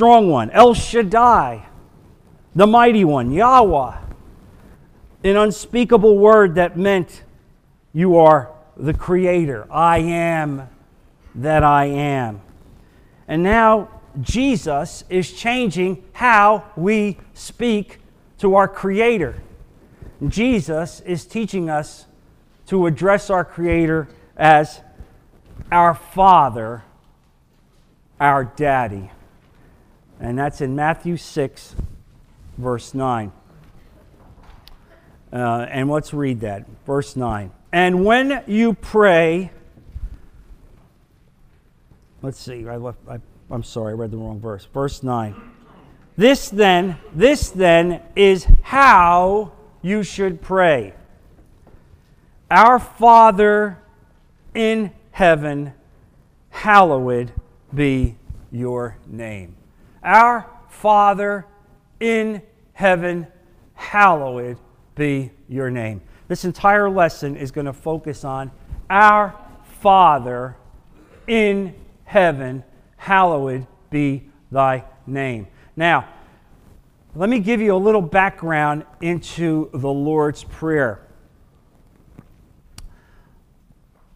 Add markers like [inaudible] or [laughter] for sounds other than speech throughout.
strong one, El Shaddai, the mighty one, Yahweh, an unspeakable word that meant you are the creator. I am that I am. And now Jesus is changing how we speak to our creator. Jesus is teaching us to address our creator as our father, our daddy. And that's in Matthew 6, verse 9. Uh, and let's read that. Verse 9. And when you pray, let's see, I left, I, I'm sorry, I read the wrong verse. Verse 9. This then, this then is how you should pray. Our Father in heaven, hallowed be your name. Our Father in heaven, hallowed be your name. This entire lesson is going to focus on our Father in heaven, hallowed be thy name. Now, let me give you a little background into the Lord's Prayer.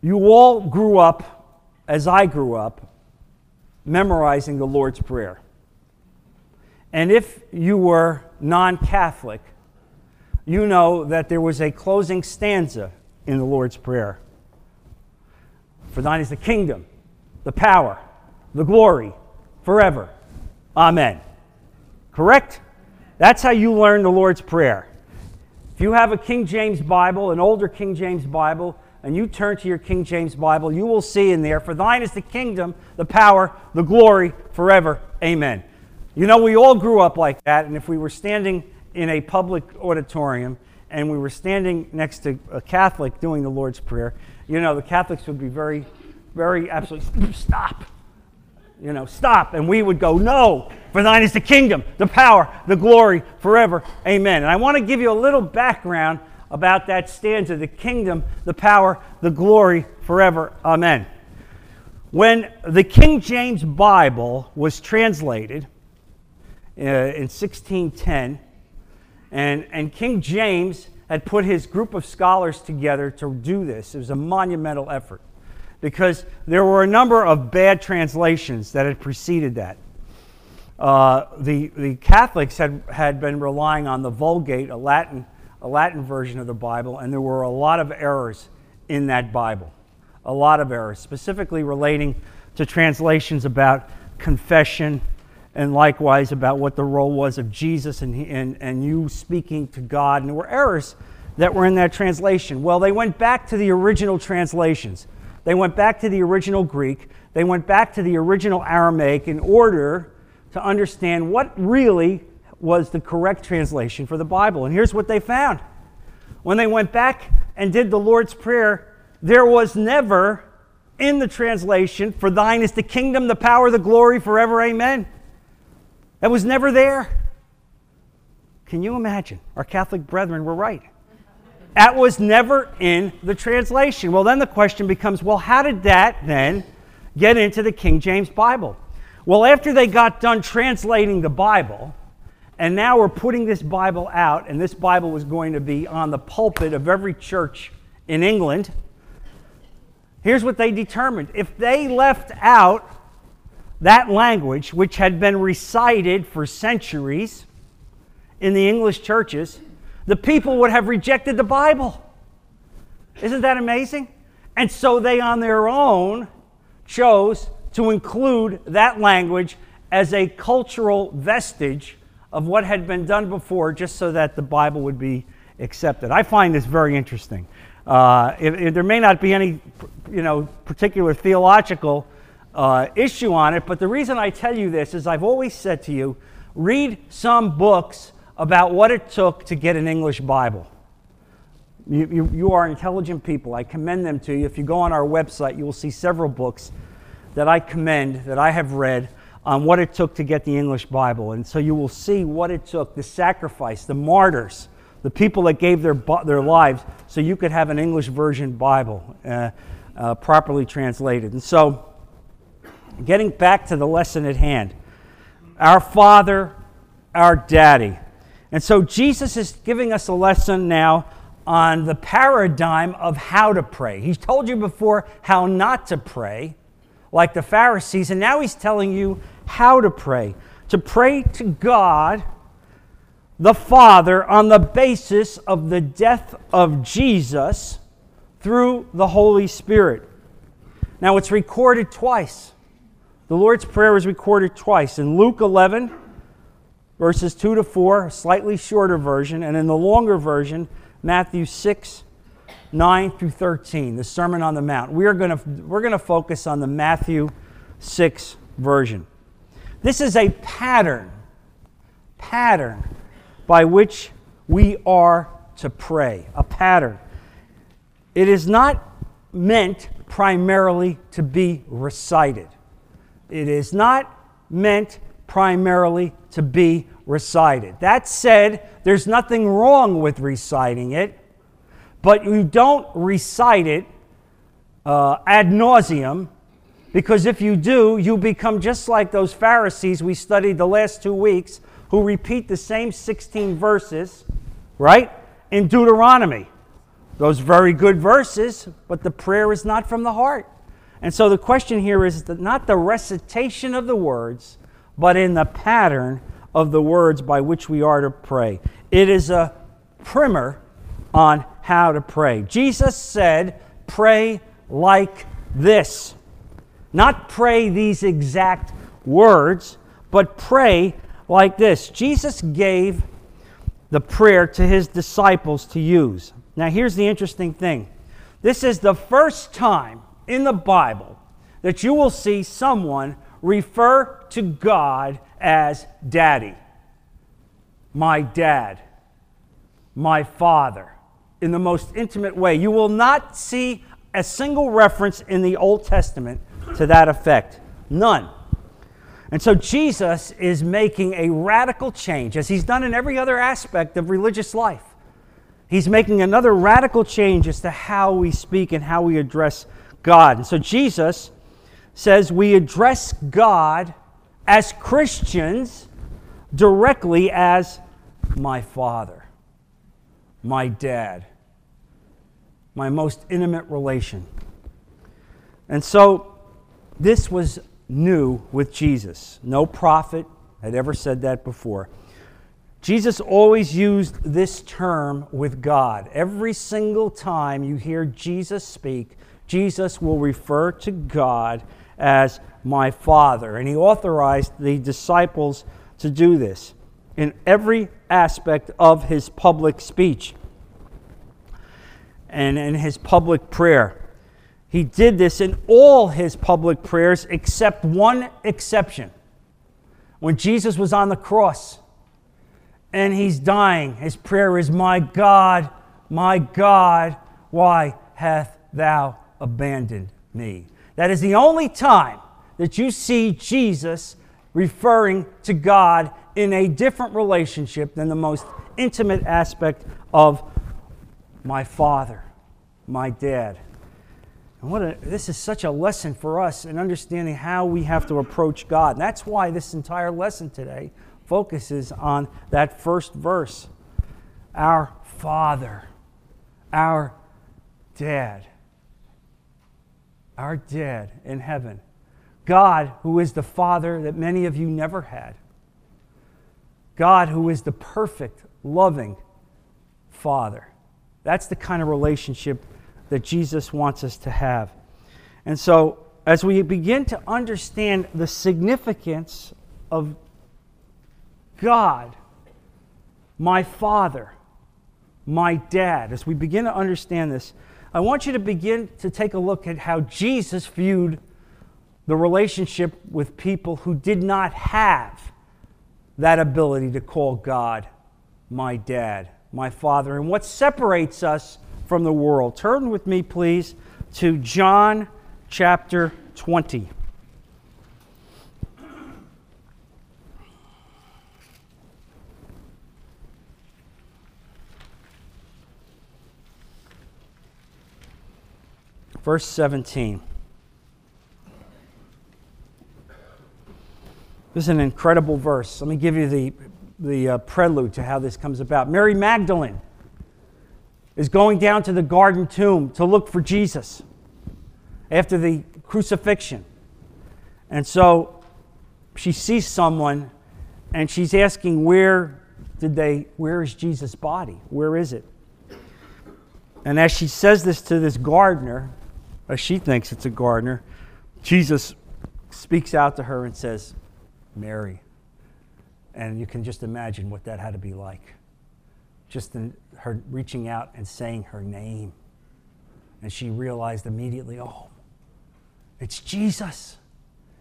You all grew up, as I grew up, memorizing the Lord's Prayer. And if you were non Catholic, you know that there was a closing stanza in the Lord's Prayer. For thine is the kingdom, the power, the glory, forever. Amen. Correct? That's how you learn the Lord's Prayer. If you have a King James Bible, an older King James Bible, and you turn to your King James Bible, you will see in there, For thine is the kingdom, the power, the glory, forever. Amen. You know, we all grew up like that, and if we were standing in a public auditorium and we were standing next to a Catholic doing the Lord's Prayer, you know, the Catholics would be very, very absolutely, stop. You know, stop. And we would go, no, for thine is the kingdom, the power, the glory forever. Amen. And I want to give you a little background about that stanza the kingdom, the power, the glory forever. Amen. When the King James Bible was translated in 1610, and, and King James had put his group of scholars together to do this. It was a monumental effort because there were a number of bad translations that had preceded that. Uh, the, the Catholics had, had been relying on the Vulgate, a Latin, a Latin version of the Bible, and there were a lot of errors in that Bible. A lot of errors, specifically relating to translations about confession and likewise about what the role was of Jesus and, and, and you speaking to God. And there were errors that were in that translation. Well, they went back to the original translations. They went back to the original Greek. They went back to the original Aramaic in order to understand what really was the correct translation for the Bible. And here's what they found. When they went back and did the Lord's Prayer, there was never in the translation, For thine is the kingdom, the power, the glory forever, amen. That was never there. Can you imagine? Our Catholic brethren were right. That was never in the translation. Well, then the question becomes well, how did that then get into the King James Bible? Well, after they got done translating the Bible, and now we're putting this Bible out, and this Bible was going to be on the pulpit of every church in England. Here's what they determined if they left out that language, which had been recited for centuries in the English churches, the people would have rejected the Bible. Isn't that amazing? And so they, on their own, chose to include that language as a cultural vestige of what had been done before, just so that the Bible would be accepted. I find this very interesting. Uh, if, if there may not be any, you know, particular theological uh, issue on it. But the reason I tell you this is I've always said to you read some books about what it took to get an English Bible. You, you, you, are intelligent people. I commend them to you. If you go on our website, you will see several books that I commend, that I have read on what it took to get the English Bible. And so you will see what it took the sacrifice, the martyrs, the people that gave their, their lives so you could have an English version Bible uh, uh, properly translated. And so getting back to the lesson at hand, our Father, our Daddy. And so Jesus is giving us a lesson now on the paradigm of how to pray. He's told you before how not to pray, like the Pharisees, and now he's telling you how to pray. To pray to God, the Father, on the basis of the death of Jesus through the Holy Spirit. Now, it's recorded twice. The Lord's Prayer is recorded twice in Luke 11, verses 2 to 4, a slightly shorter version, and in the longer version, Matthew 6, 9 through 13, the Sermon on the Mount. We are to, we're going to focus on the Matthew 6 version. This is a pattern, pattern by which we are to pray, a pattern. It is not meant primarily to be recited. It is not meant primarily to be recited. That said, there's nothing wrong with reciting it, but you don't recite it uh, ad nauseum because if you do, you become just like those Pharisees we studied the last two weeks who repeat the same 16 verses, right, in Deuteronomy. Those very good verses, but the prayer is not from the heart. And so the question here is not the recitation of the words, but in the pattern of the words by which we are to pray. It is a primer on how to pray. Jesus said, Pray like this. Not pray these exact words, but pray like this. Jesus gave the prayer to his disciples to use. Now, here's the interesting thing this is the first time in the Bible that you will see someone refer to God as daddy, my dad, my father, in the most intimate way. You will not see a single reference in the Old Testament to that effect. None. And so Jesus is making a radical change, as he's done in every other aspect of religious life. He's making another radical change as to how we speak and how we address God. And so Jesus says we address God as Christians directly as my father, my dad, my most intimate relation. And so this was new with Jesus. No prophet had ever said that before. Jesus always used this term with God. Every single time you hear Jesus speak, Jesus will refer to God as my Father. And he authorized the disciples to do this in every aspect of his public speech and in his public prayer. He did this in all his public prayers except one exception. When Jesus was on the cross and he's dying, his prayer is, My God, my God, why hath thou abandoned me? That is the only time that you see Jesus referring to God in a different relationship than the most intimate aspect of my father, my dad. And what a, this is such a lesson for us in understanding how we have to approach God. That's why this entire lesson today focuses on that first verse Our Father, our Dad our dead in heaven. God, who is the Father that many of you never had. God, who is the perfect, loving Father. That's the kind of relationship that Jesus wants us to have. And so, as we begin to understand the significance of God, my Father, my Dad, as we begin to understand this, I want you to begin to take a look at how Jesus viewed the relationship with people who did not have that ability to call God my dad, my father, and what separates us from the world. Turn with me, please, to John chapter 20. Verse 17. This is an incredible verse. Let me give you the, the uh, prelude to how this comes about. Mary Magdalene is going down to the garden tomb to look for Jesus after the crucifixion. And so she sees someone and she's asking where did they where is Jesus' body? Where is it? And as she says this to this gardener, she thinks it's a gardener, Jesus speaks out to her and says, Mary. And you can just imagine what that had to be like. Just in her reaching out and saying her name. And she realized immediately, oh, it's Jesus.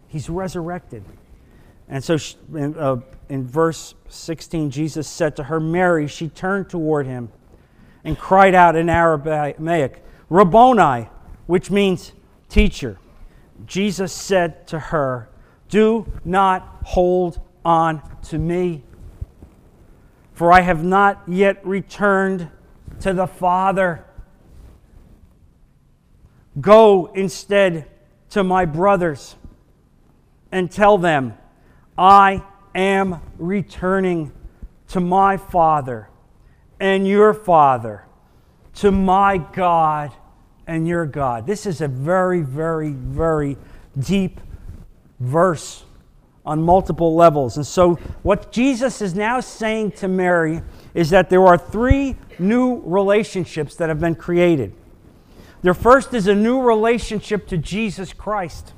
He's resurrected. And so she, in, uh, in verse 16, Jesus said to her, Mary, she turned toward him and cried out in Aramaic, Rabboni, which means teacher. Jesus said to her, Do not hold on to me, for I have not yet returned to the Father. Go instead to my brothers and tell them, I am returning to my Father and your Father, to my God and your God. This is a very, very, very deep verse on multiple levels. And so, what Jesus is now saying to Mary is that there are three new relationships that have been created. The first is a new relationship to Jesus Christ.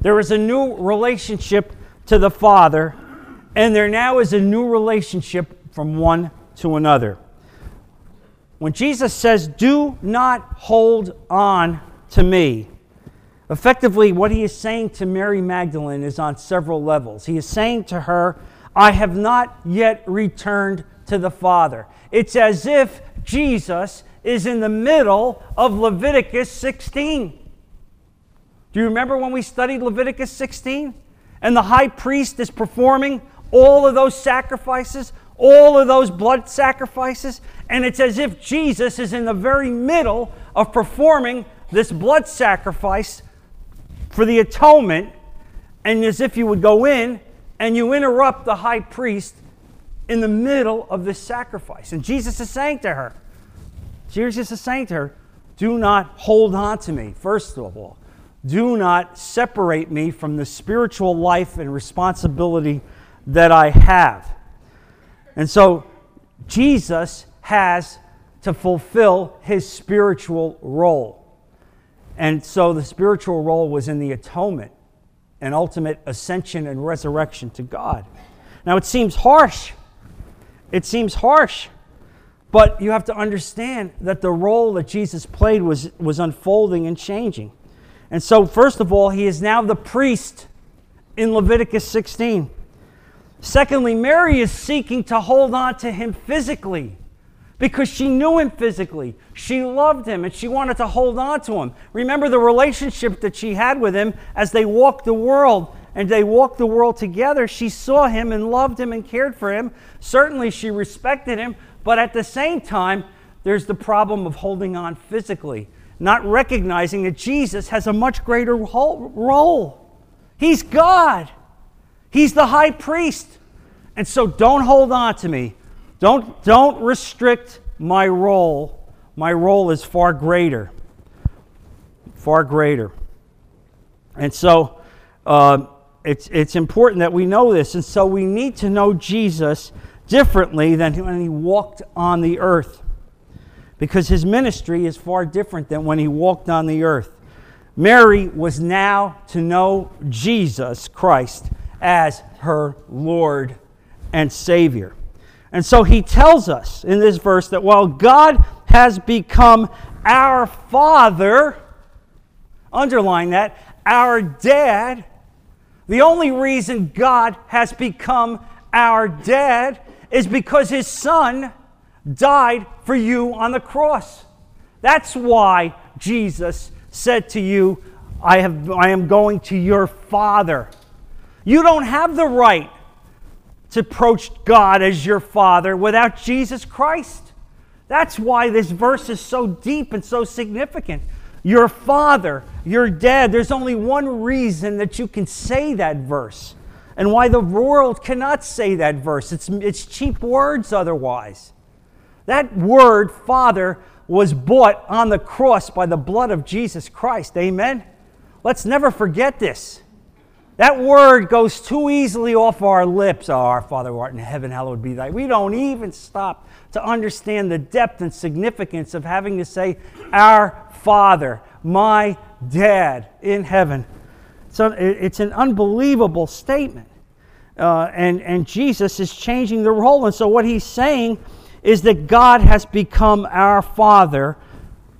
There is a new relationship to the Father, and there now is a new relationship from one to another. When Jesus says, Do not hold on to me, effectively what he is saying to Mary Magdalene is on several levels. He is saying to her, I have not yet returned to the Father. It's as if Jesus is in the middle of Leviticus 16. Do you remember when we studied Leviticus 16? And the high priest is performing all of those sacrifices, all of those blood sacrifices, and it's as if Jesus is in the very middle of performing this blood sacrifice for the atonement, and as if you would go in and you interrupt the high priest in the middle of this sacrifice. And Jesus is saying to her, Jesus is saying to her, Do not hold on to me, first of all. Do not separate me from the spiritual life and responsibility that I have. And so Jesus has to fulfill his spiritual role. And so the spiritual role was in the atonement and ultimate ascension and resurrection to God. Now it seems harsh. It seems harsh. But you have to understand that the role that Jesus played was, was unfolding and changing. And so, first of all, he is now the priest in Leviticus 16. Secondly, Mary is seeking to hold on to him physically because she knew him physically. She loved him and she wanted to hold on to him. Remember the relationship that she had with him as they walked the world and they walked the world together. She saw him and loved him and cared for him. Certainly, she respected him, but at the same time, there's the problem of holding on physically, not recognizing that Jesus has a much greater role. He's God. He's the high priest. And so don't hold on to me. Don't, don't restrict my role. My role is far greater. Far greater. And so uh, it's, it's important that we know this. And so we need to know Jesus differently than when he walked on the earth. Because his ministry is far different than when he walked on the earth. Mary was now to know Jesus Christ as her Lord and Savior. And so he tells us in this verse that while God has become our Father, underline that, our dad, the only reason God has become our dad is because his son died for you on the cross. That's why Jesus said to you, I, have, I am going to your Father. You don't have the right to approach God as your Father without Jesus Christ. That's why this verse is so deep and so significant. your father, your dad. There's only one reason that you can say that verse and why the world cannot say that verse. It's, it's cheap words otherwise. That word, Father, was bought on the cross by the blood of Jesus Christ. Amen? Let's never forget this. That word goes too easily off our lips. Oh, our Father who art in heaven, hallowed be thy. We don't even stop to understand the depth and significance of having to say, Our Father, my dad in heaven. So it's an unbelievable statement. Uh, and, and Jesus is changing the role. And so what he's saying is that God has become our Father,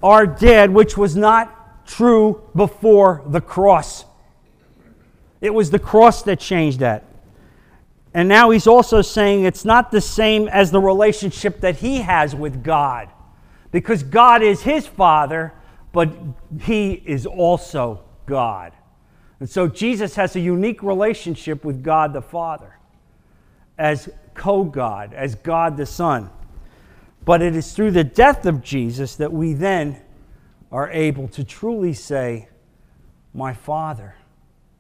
our dad, which was not true before the cross. It was the cross that changed that. And now he's also saying it's not the same as the relationship that he has with God. Because God is his father, but he is also God. And so Jesus has a unique relationship with God the Father as co God, as God the Son. But it is through the death of Jesus that we then are able to truly say, My Father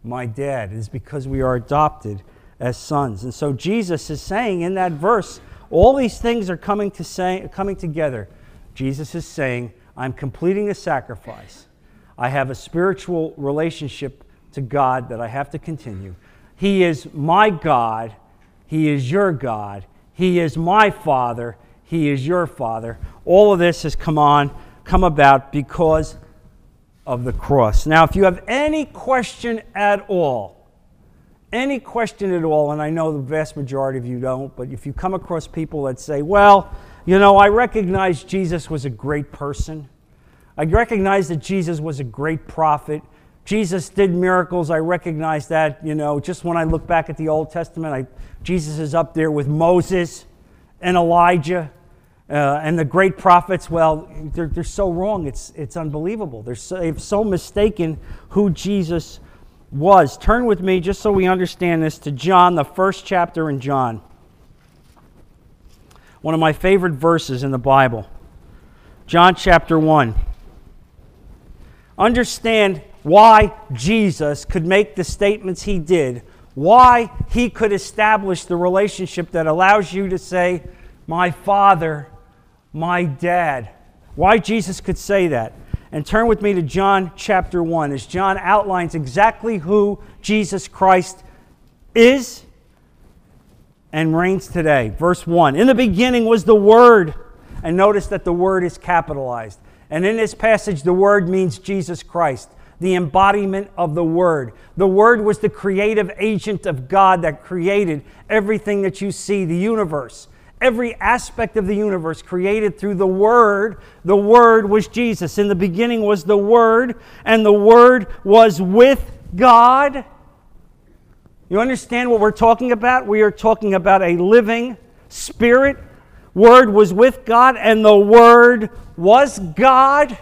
my dad. It is because we are adopted as sons. And so Jesus is saying in that verse, all these things are coming, to say, coming together. Jesus is saying, I'm completing the sacrifice. I have a spiritual relationship to God that I have to continue. He is my God. He is your God. He is my Father. He is your Father. All of this has come on, come about because of the cross. Now, if you have any question at all, any question at all, and I know the vast majority of you don't, but if you come across people that say, well, you know, I recognize Jesus was a great person. I recognize that Jesus was a great prophet. Jesus did miracles. I recognize that. You know, just when I look back at the Old Testament, I, Jesus is up there with Moses and Elijah. Uh, and the great prophets, well, they're, they're so wrong, it's, it's unbelievable. They're so, they've so mistaken who Jesus was. Turn with me, just so we understand this, to John, the first chapter in John. One of my favorite verses in the Bible. John chapter 1. Understand why Jesus could make the statements he did, why he could establish the relationship that allows you to say, My Father my dad. Why Jesus could say that. And turn with me to John chapter 1 as John outlines exactly who Jesus Christ is and reigns today. Verse 1 In the beginning was the Word. And notice that the Word is capitalized. And in this passage, the Word means Jesus Christ, the embodiment of the Word. The Word was the creative agent of God that created everything that you see, the universe every aspect of the universe created through the Word. The Word was Jesus. In the beginning was the Word, and the Word was with God. You understand what we're talking about? We are talking about a living spirit. Word was with God, and the Word was God.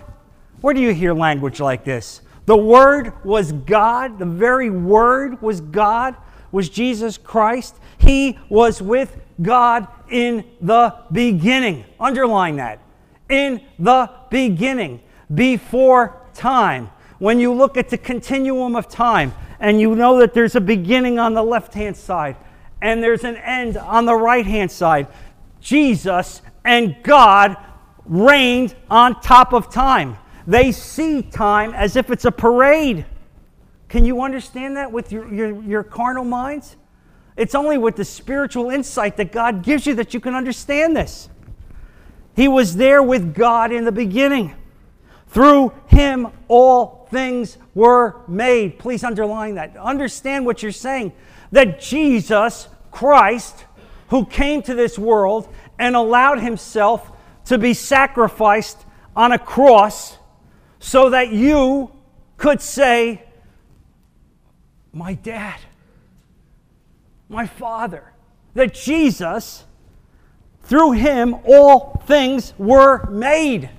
Where do you hear language like this? The Word was God. The very Word was God, was Jesus Christ. He was with God in the beginning. Underline that. In the beginning, before time. When you look at the continuum of time and you know that there's a beginning on the left hand side and there's an end on the right hand side, Jesus and God reigned on top of time. They see time as if it's a parade. Can you understand that with your, your, your carnal minds? It's only with the spiritual insight that God gives you that you can understand this. He was there with God in the beginning. Through him, all things were made. Please underline that. Understand what you're saying. That Jesus Christ, who came to this world and allowed himself to be sacrificed on a cross so that you could say, My dad my Father. That Jesus, through him, all things were made.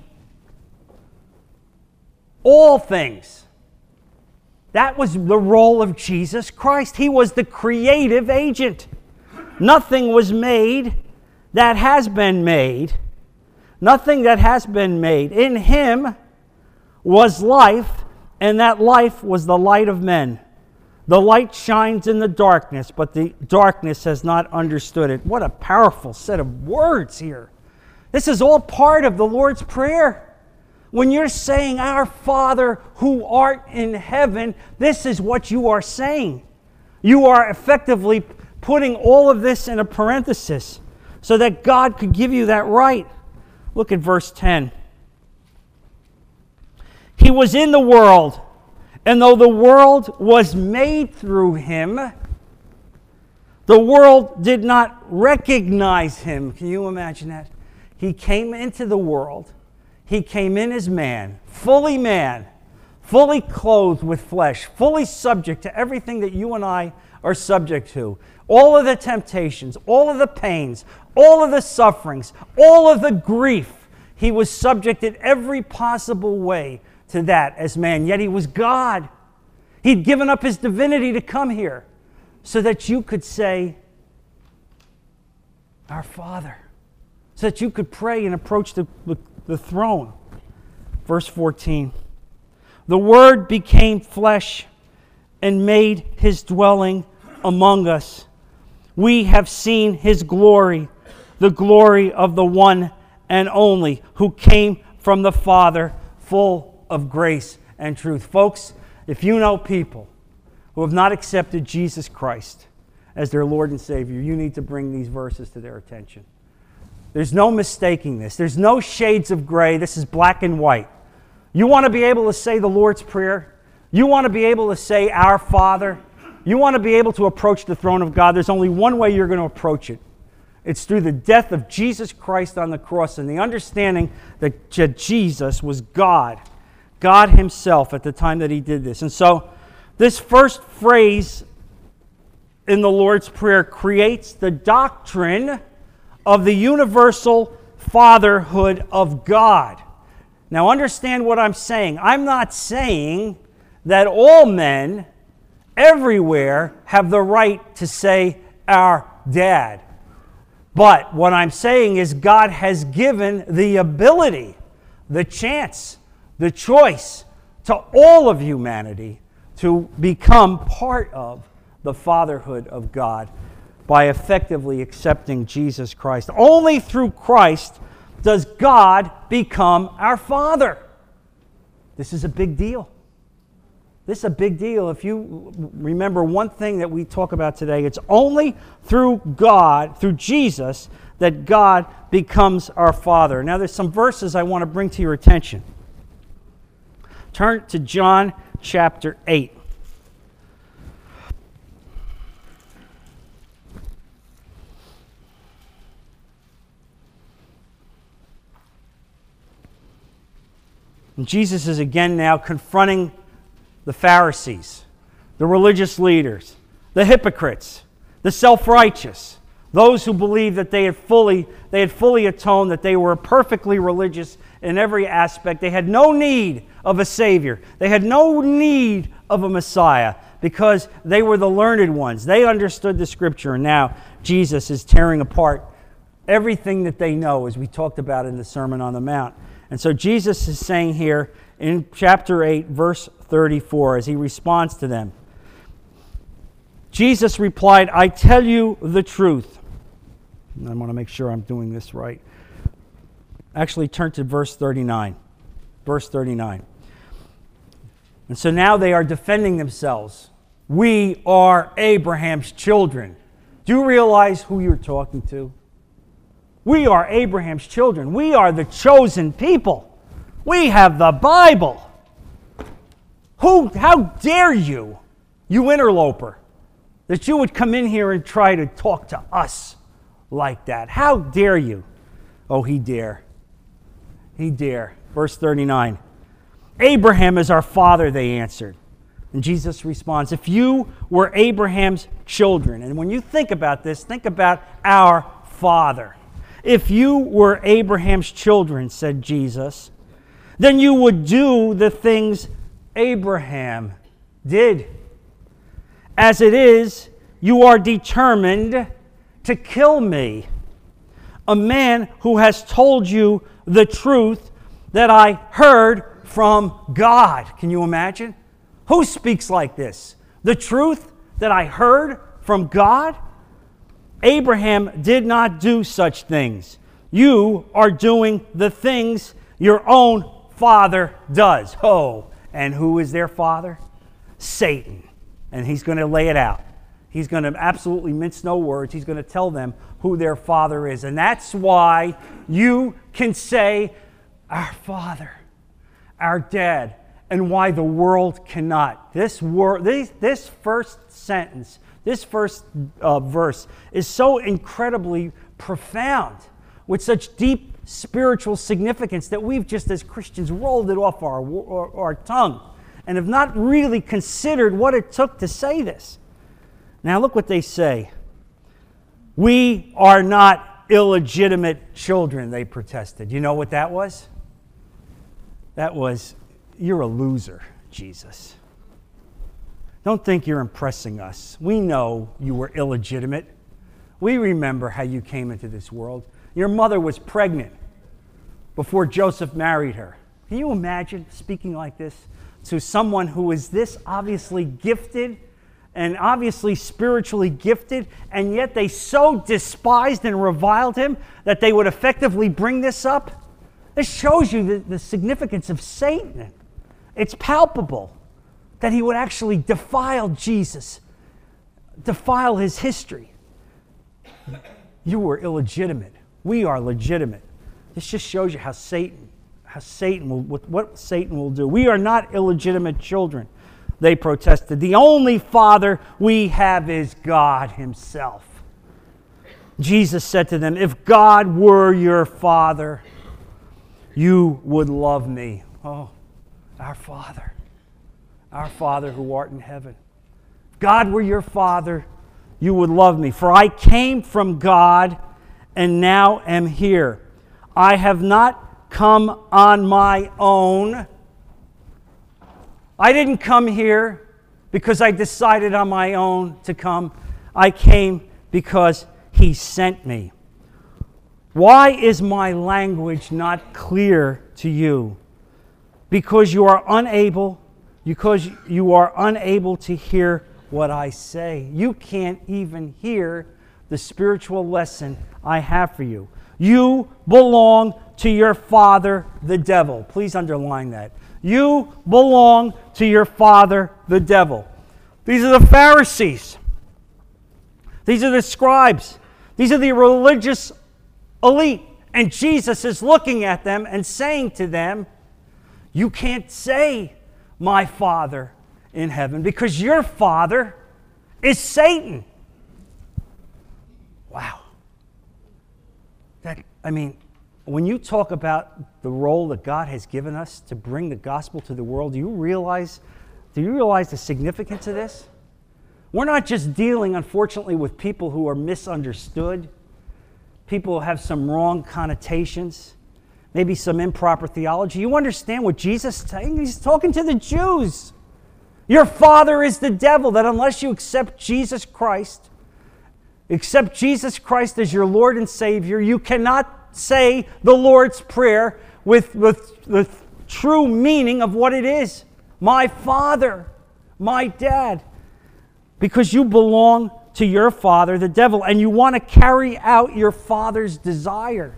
All things. That was the role of Jesus Christ. He was the creative agent. Nothing was made that has been made. Nothing that has been made. In him was life, and that life was the light of men. The light shines in the darkness, but the darkness has not understood it. What a powerful set of words here. This is all part of the Lord's Prayer. When you're saying, Our Father who art in heaven, this is what you are saying. You are effectively putting all of this in a parenthesis so that God could give you that right. Look at verse 10. He was in the world, and though the world was made through him, the world did not recognize him. Can you imagine that? He came into the world. He came in as man, fully man, fully clothed with flesh, fully subject to everything that you and I are subject to. All of the temptations, all of the pains, all of the sufferings, all of the grief. He was subjected every possible way to that as man, yet he was God. He'd given up his divinity to come here so that you could say, Our Father, so that you could pray and approach the, the, throne. Verse 14 The Word became flesh and made his dwelling among us. We have seen his glory, the glory of the one and only who came from the Father, full of grace and truth. Folks, if you know people who have not accepted Jesus Christ as their Lord and Savior, you need to bring these verses to their attention. There's no mistaking this. There's no shades of gray. This is black and white. You want to be able to say the Lord's Prayer? You want to be able to say, Our Father? You want to be able to approach the throne of God? There's only one way you're going to approach it. It's through the death of Jesus Christ on the cross and the understanding that Jesus was God God Himself at the time that He did this. And so, this first phrase in the Lord's Prayer creates the doctrine of the universal fatherhood of God. Now, understand what I'm saying. I'm not saying that all men everywhere have the right to say, Our dad. But what I'm saying is, God has given the ability, the chance, the choice to all of humanity to become part of the fatherhood of God by effectively accepting Jesus Christ. Only through Christ does God become our Father. This is a big deal. This is a big deal. If you remember one thing that we talk about today, it's only through God, through Jesus, that God becomes our Father. Now, there's some verses I want to bring to your attention. Turn to John chapter 8. And Jesus is again now confronting the Pharisees, the religious leaders, the hypocrites, the self righteous, those who believed that they had fully, they had fully atoned, that they were perfectly religious in every aspect. They had no need of a Savior, they had no need of a Messiah because they were the learned ones. They understood the Scripture, and now Jesus is tearing apart everything that they know, as we talked about in the Sermon on the Mount. And so Jesus is saying here in chapter 8, verse 34, as he responds to them Jesus replied, I tell you the truth. I want to make sure I'm doing this right. Actually, turn to verse 39. Verse 39. And so now they are defending themselves. We are Abraham's children. Do you realize who you're talking to? We are Abraham's children. We are the chosen people. We have the Bible. Who, how dare you, you interloper, that you would come in here and try to talk to us like that? How dare you? Oh, he dare. He dare. Verse 39. Abraham is our father, they answered. And Jesus responds, If you were Abraham's children, and when you think about this, think about our father. If you were Abraham's children, said Jesus, then you would do the things Abraham did. As it is, you are determined to kill me, a man who has told you the truth that I heard from God. Can you imagine? Who speaks like this? The truth that I heard from God? Abraham did not do such things. You are doing the things your own father does. Oh, and who is their father? Satan. And he's going to lay it out. He's going to absolutely mince no words. He's going to tell them who their father is. And that's why you can say, Our father, our dad, and why the world cannot. This, wor- this, this first sentence, this first uh, verse is so incredibly profound with such deep spiritual significance that we've just as Christians rolled it off our, our, our tongue and have not really considered what it took to say this. Now, look what they say. We are not illegitimate children, they protested. You know what that was? That was, you're a loser, Jesus. Don't think you're impressing us. We know you were illegitimate. We remember how you came into this world. Your mother was pregnant before Joseph married her. Can you imagine speaking like this to someone who is this obviously gifted and obviously spiritually gifted, and yet they so despised and reviled him that they would effectively bring this up? This shows you the, the significance of Satan. It's palpable that he would actually defile Jesus, defile his history. You were illegitimate. We are legitimate. This just shows you how Satan, how Satan will, what Satan will do. We are not illegitimate children, they protested. The only father we have is God Himself. Jesus said to them, If God were your father, you would love me. Oh, our Father, our Father who art in heaven. If God were your Father, you would love me. For I came from God and now am here. I have not come on my own. I didn't come here because I decided on my own to come. I came because He sent me. Why is my language not clear to you? Because you are unable, because you are unable to hear what I say. You can't even hear the spiritual lesson I have for you. You belong to your father, the devil. Please underline that. You belong to your father, the devil. These are the Pharisees. These are the scribes. These are the religious elite. And Jesus is looking at them and saying to them, You can't say, My Father in heaven, because your Father is Satan. Wow. That, I mean, when you talk about the role that God has given us to bring the gospel to the world, do you realize, do you realize the significance of this? We're not just dealing, unfortunately, with people who are misunderstood, people who have some wrong connotations, maybe some improper theology. You understand what Jesus is saying? He's talking to the Jews. Your father is the devil, that unless you accept Jesus Christ, accept Jesus Christ as your Lord and Savior, you cannot say the Lord's Prayer with, with the true meaning of what it is. My Father, my Dad. Because you belong to your father, the devil, and you want to carry out your father's desire.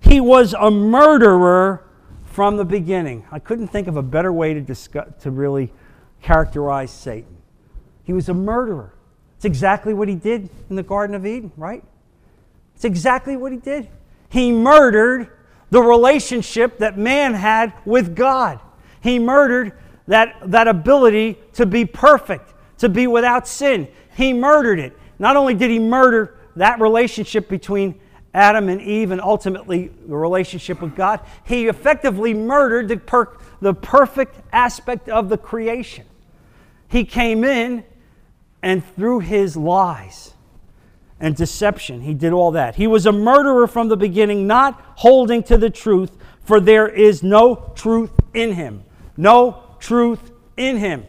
He was a murderer from the beginning. I couldn't think of a better way to, discuss, to really characterize Satan. He was a murderer. It's exactly what he did in the Garden of Eden, right? It's exactly what he did. He murdered the relationship that man had with God. He murdered that, that ability to be perfect, to be without sin. He murdered it. Not only did he murder that relationship between Adam and Eve and ultimately the relationship with God, he effectively murdered the, per- the perfect aspect of the creation. He came in and through his lies and deception, he did all that. He was a murderer from the beginning, not holding to the truth, for there is no truth in him. No truth in him.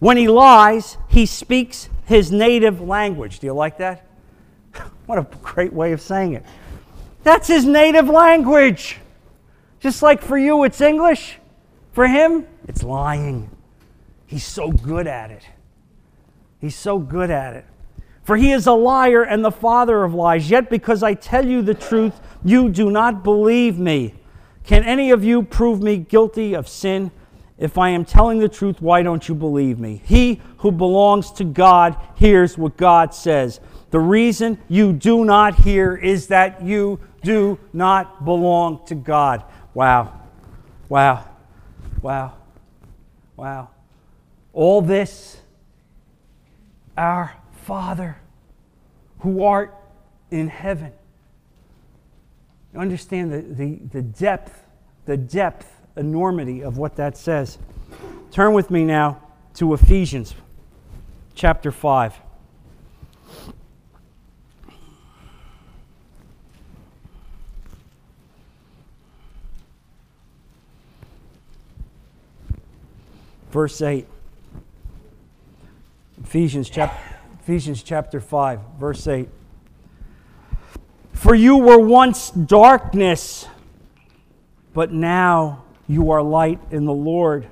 When he lies, he speaks his native language. Do you like that? [laughs] what a great way of saying it. That's his native language. Just like for you, it's English. For him, it's lying. He's so good at it. He's so good at it. For he is a liar and the father of lies. Yet because I tell you the truth, you do not believe me. Can any of you prove me guilty of sin? If I am telling the truth, why don't you believe me? He who belongs to God hears what God says. The reason you do not hear is that you do not belong to God. Wow. Wow. Wow. Wow. All this, our Father who art in heaven. Understand the, the, the depth, the depth, enormity of what that says. Turn with me now to Ephesians chapter 5. Verse 8. Ephesians chapter, Ephesians chapter 5, verse 8. For you were once darkness, but now you are light in the Lord.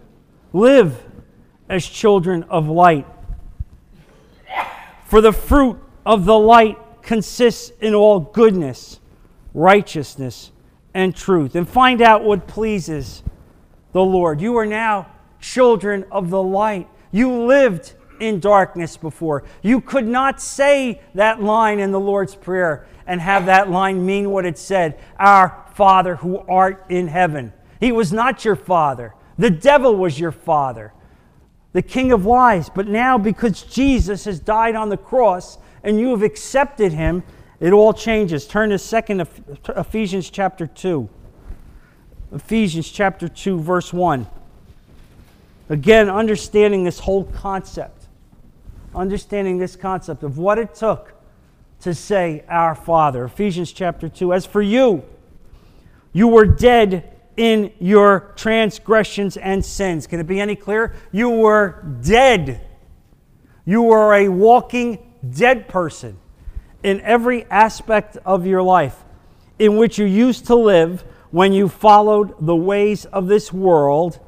Live as children of light. For the fruit of the light consists in all goodness, righteousness, and truth. And find out what pleases the Lord. You are now children of the light. You lived in darkness before. You could not say that line in the Lord's Prayer and have that line mean what it said Our Father who art in heaven. He was not your father, the devil was your father, the king of lies. But now, because Jesus has died on the cross and you have accepted him, it all changes. Turn to 2nd Ephesians chapter 2. Ephesians chapter 2, verse 1. Again, understanding this whole concept, understanding this concept of what it took to say, Our Father. Ephesians chapter 2. As for you, you were dead in your transgressions and sins. Can it be any clearer? You were dead. You were a walking dead person in every aspect of your life in which you used to live when you followed the ways of this world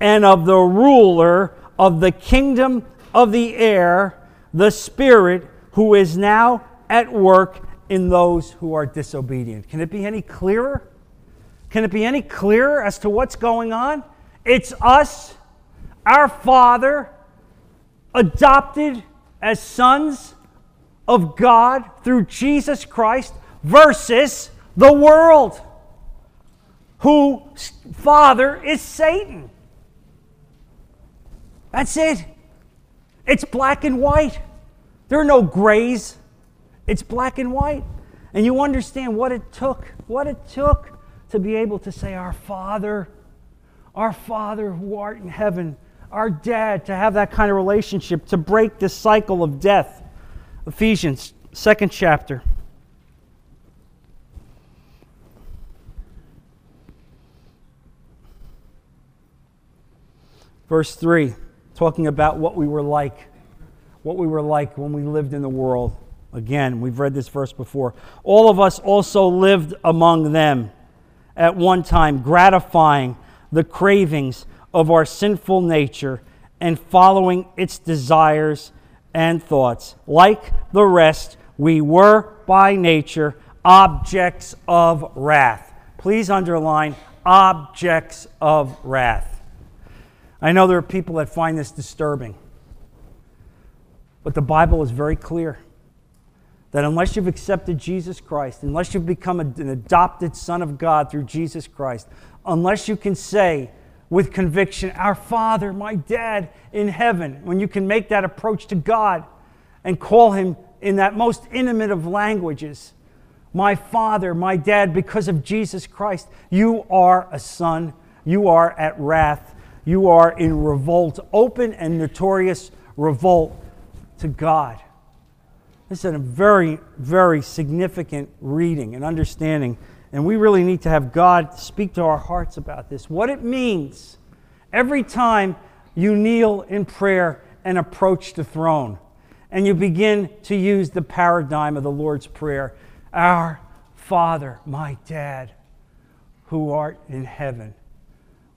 and of the ruler of the kingdom of the air, the Spirit who is now at work in those who are disobedient. Can it be any clearer? Can it be any clearer as to what's going on? It's us, our Father, adopted as sons of God through Jesus Christ versus the world, whose father is Satan. That's it. It's black and white. There are no grays. It's black and white. And you understand what it took, what it took to be able to say, Our Father, our Father who art in heaven, our dad, to have that kind of relationship, to break this cycle of death. Ephesians, second chapter. Verse 3 talking about what we were like, what we were like when we lived in the world. Again, we've read this verse before. All of us also lived among them at one time, gratifying the cravings of our sinful nature and following its desires and thoughts. Like the rest, we were by nature objects of wrath. Please underline objects of wrath. I know there are people that find this disturbing, but the Bible is very clear that unless you've accepted Jesus Christ, unless you've become an adopted son of God through Jesus Christ, unless you can say with conviction, Our Father, my dad in heaven, when you can make that approach to God and call him in that most intimate of languages, my Father, my dad, because of Jesus Christ, you are a son, you are at wrath you are in revolt, open and notorious revolt to God. This is a very, very significant reading and understanding. And we really need to have God speak to our hearts about this. What it means every time you kneel in prayer and approach the throne, and you begin to use the paradigm of the Lord's Prayer Our Father, my dad, who art in heaven.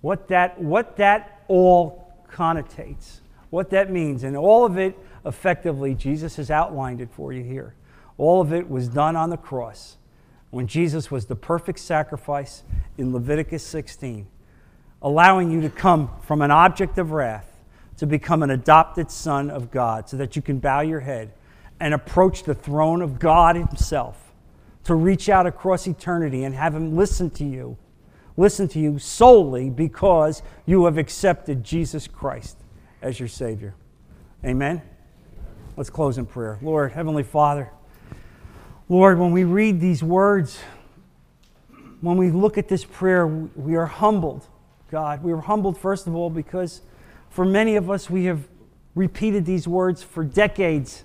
What that, what that all connotates, what that means, and all of it effectively, Jesus has outlined it for you here. All of it was done on the cross when Jesus was the perfect sacrifice in Leviticus 16, allowing you to come from an object of wrath to become an adopted son of God so that you can bow your head and approach the throne of God Himself to reach out across eternity and have Him listen to you. Listen to you solely because you have accepted Jesus Christ as your Savior. Amen. Let's close in prayer. Lord, Heavenly Father, Lord, when we read these words, when we look at this prayer, we are humbled, God. We are humbled, first of all, because for many of us, we have repeated these words for decades,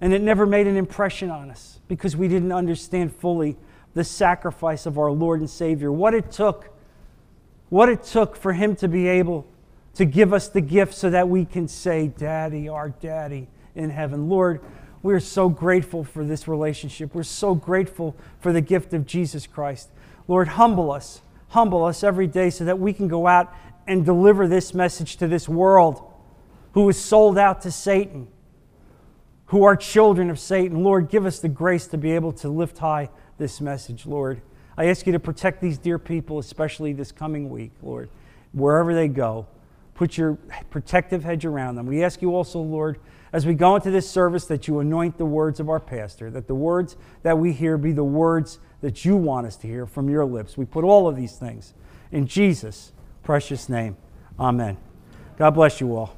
and it never made an impression on us because we didn't understand fully the sacrifice of our Lord and Savior, what it took, what it took for Him to be able to give us the gift so that we can say, Daddy, our Daddy in heaven. Lord, we are so grateful for this relationship. We're so grateful for the gift of Jesus Christ. Lord, humble us. Humble us every day so that we can go out and deliver this message to this world who is sold out to Satan, who are children of Satan. Lord, give us the grace to be able to lift high this message, Lord. I ask you to protect these dear people, especially this coming week, Lord, wherever they go. Put your protective hedge around them. We ask you also, Lord, as we go into this service, that you anoint the words of our pastor, that the words that we hear be the words that you want us to hear from your lips. We put all of these things in Jesus' precious name. Amen. God bless you all.